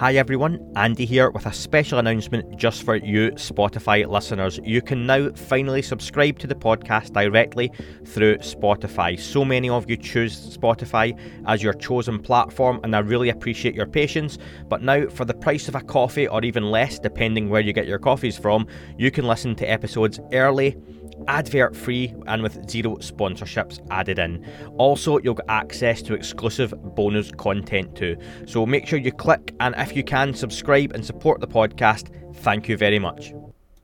Hi everyone, Andy here with a special announcement just for you Spotify listeners. You can now finally subscribe to the podcast directly through Spotify. So many of you choose Spotify as your chosen platform, and I really appreciate your patience. But now, for the price of a coffee, or even less, depending where you get your coffees from, you can listen to episodes early advert free and with zero sponsorships added in. Also, you'll get access to exclusive bonus content too. So make sure you click and if you can, subscribe and support the podcast. Thank you very much.